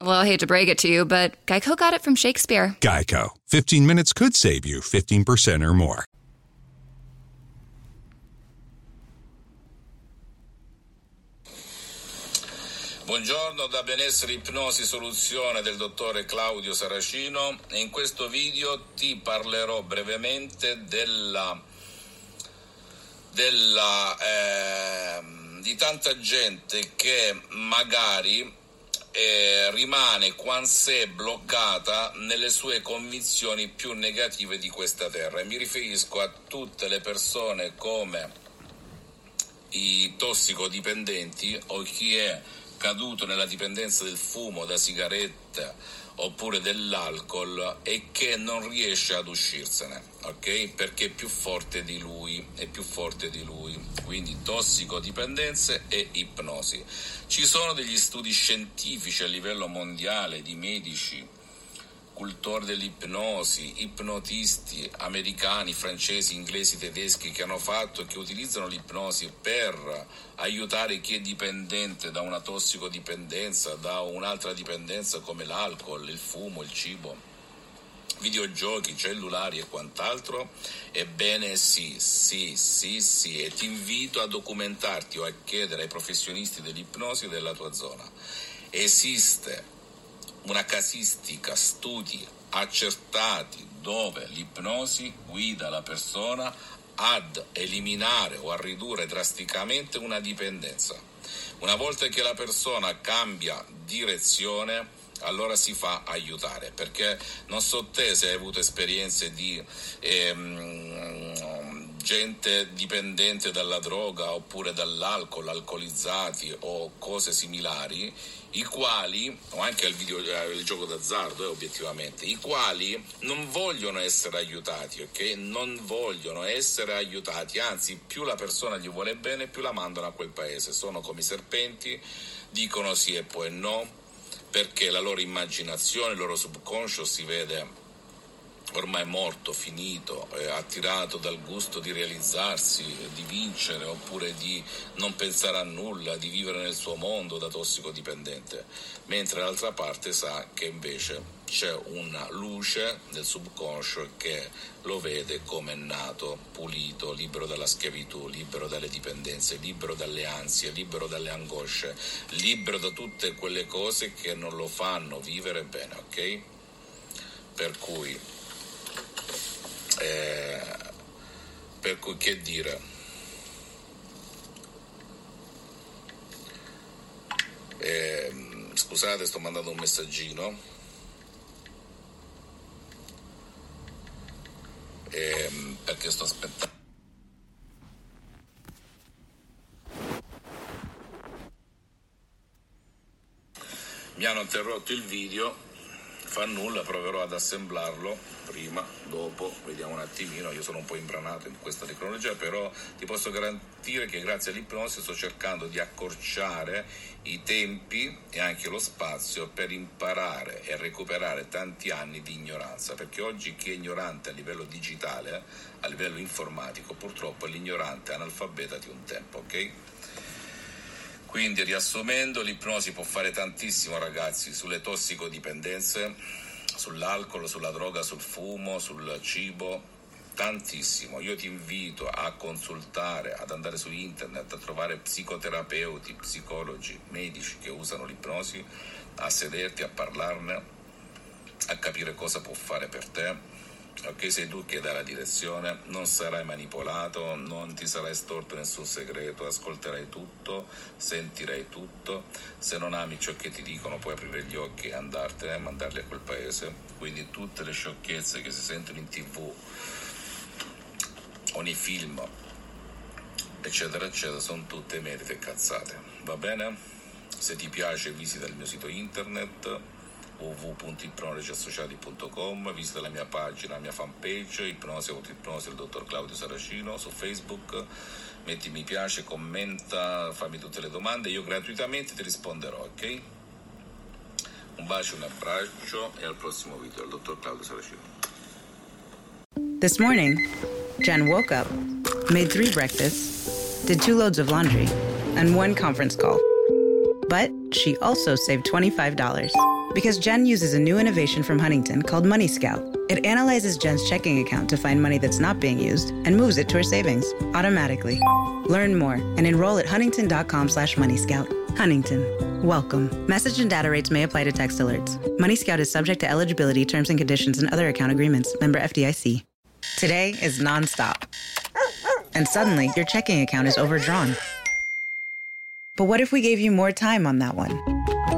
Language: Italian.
Well, I hate to break it to you, but Geico got it from Shakespeare. Geico. 15 minutes could save you 15% or more. Buongiorno da Benessere Ipnosi Soluzione del dottore Claudio Saracino e in questo video ti parlerò brevemente della, della, eh, di tanta gente che magari eh, rimane quanse bloccata nelle sue convinzioni più negative di questa terra. E mi riferisco a tutte le persone come i tossicodipendenti o chi è caduto nella dipendenza del fumo da sigaretta oppure dell'alcol e che non riesce ad uscirsene, ok? Perché è più forte di lui, è più forte di lui. Quindi tossicodipendenze e ipnosi. Ci sono degli studi scientifici a livello mondiale di medici cultori dell'ipnosi, ipnotisti americani, francesi, inglesi, tedeschi che hanno fatto e che utilizzano l'ipnosi per aiutare chi è dipendente da una tossicodipendenza, da un'altra dipendenza come l'alcol, il fumo, il cibo videogiochi, cellulari e quant'altro? Ebbene sì, sì, sì, sì, e ti invito a documentarti o a chiedere ai professionisti dell'ipnosi della tua zona. Esiste una casistica, studi accertati dove l'ipnosi guida la persona ad eliminare o a ridurre drasticamente una dipendenza. Una volta che la persona cambia direzione, allora si fa aiutare, perché non so te se hai avuto esperienze di ehm, gente dipendente dalla droga oppure dall'alcol, alcolizzati o cose similari, i quali, o anche al video, il gioco d'azzardo eh, obiettivamente, i quali non vogliono essere aiutati, ok? Non vogliono essere aiutati, anzi più la persona gli vuole bene più la mandano a quel paese, sono come i serpenti, dicono sì e poi no, perché la loro immaginazione, il loro subconscio si vede ormai morto, finito, eh, attirato dal gusto di realizzarsi, di vincere oppure di non pensare a nulla, di vivere nel suo mondo da tossicodipendente, mentre l'altra parte sa che invece c'è una luce del subconscio che lo vede come nato, pulito, libero dalla schiavitù, libero dalle dipendenze, libero dalle ansie, libero dalle angosce, libero da tutte quelle cose che non lo fanno vivere bene, ok? Per cui eh, per cui che dire? Eh, scusate, sto mandando un messaggino. Eh, perché sto aspettando. Mi hanno interrotto il video fa nulla, proverò ad assemblarlo prima, dopo, vediamo un attimino, io sono un po' imbranato in questa tecnologia, però ti posso garantire che grazie all'ipnosi sto cercando di accorciare i tempi e anche lo spazio per imparare e recuperare tanti anni di ignoranza, perché oggi chi è ignorante a livello digitale, a livello informatico, purtroppo è l'ignorante analfabeta di un tempo, ok? Quindi riassumendo, l'ipnosi può fare tantissimo ragazzi sulle tossicodipendenze, sull'alcol, sulla droga, sul fumo, sul cibo, tantissimo. Io ti invito a consultare, ad andare su internet, a trovare psicoterapeuti, psicologi, medici che usano l'ipnosi, a sederti, a parlarne, a capire cosa può fare per te ok sei tu che dai la direzione, non sarai manipolato, non ti sarai storto nessun segreto, ascolterai tutto, sentirai tutto, se non ami ciò che ti dicono puoi aprire gli occhi e andartene e mandarli a quel paese, quindi tutte le sciocchezze che si sentono in tv o nei film eccetera eccetera sono tutte merite e cazzate, va bene? Se ti piace visita il mio sito internet www.ipnologiassociati.com visita la mia pagina, la mia fanpage ipnosi ipnosi del dottor Claudio Saracino su Facebook metti mi piace, commenta fammi tutte le domande io gratuitamente ti risponderò ok? un bacio, un abbraccio e al prossimo video al dottor Claudio Saracino. This morning Jen woke up made three breakfasts did two loads of laundry and one conference call. But she also saved $25 because Jen uses a new innovation from Huntington called Money Scout. It analyzes Jen's checking account to find money that's not being used and moves it to her savings automatically. Learn more and enroll at huntington.com slash moneyscout. Huntington. Welcome. Message and data rates may apply to text alerts. Money Scout is subject to eligibility, terms and conditions, and other account agreements. Member FDIC. Today is nonstop. And suddenly, your checking account is overdrawn. But what if we gave you more time on that one?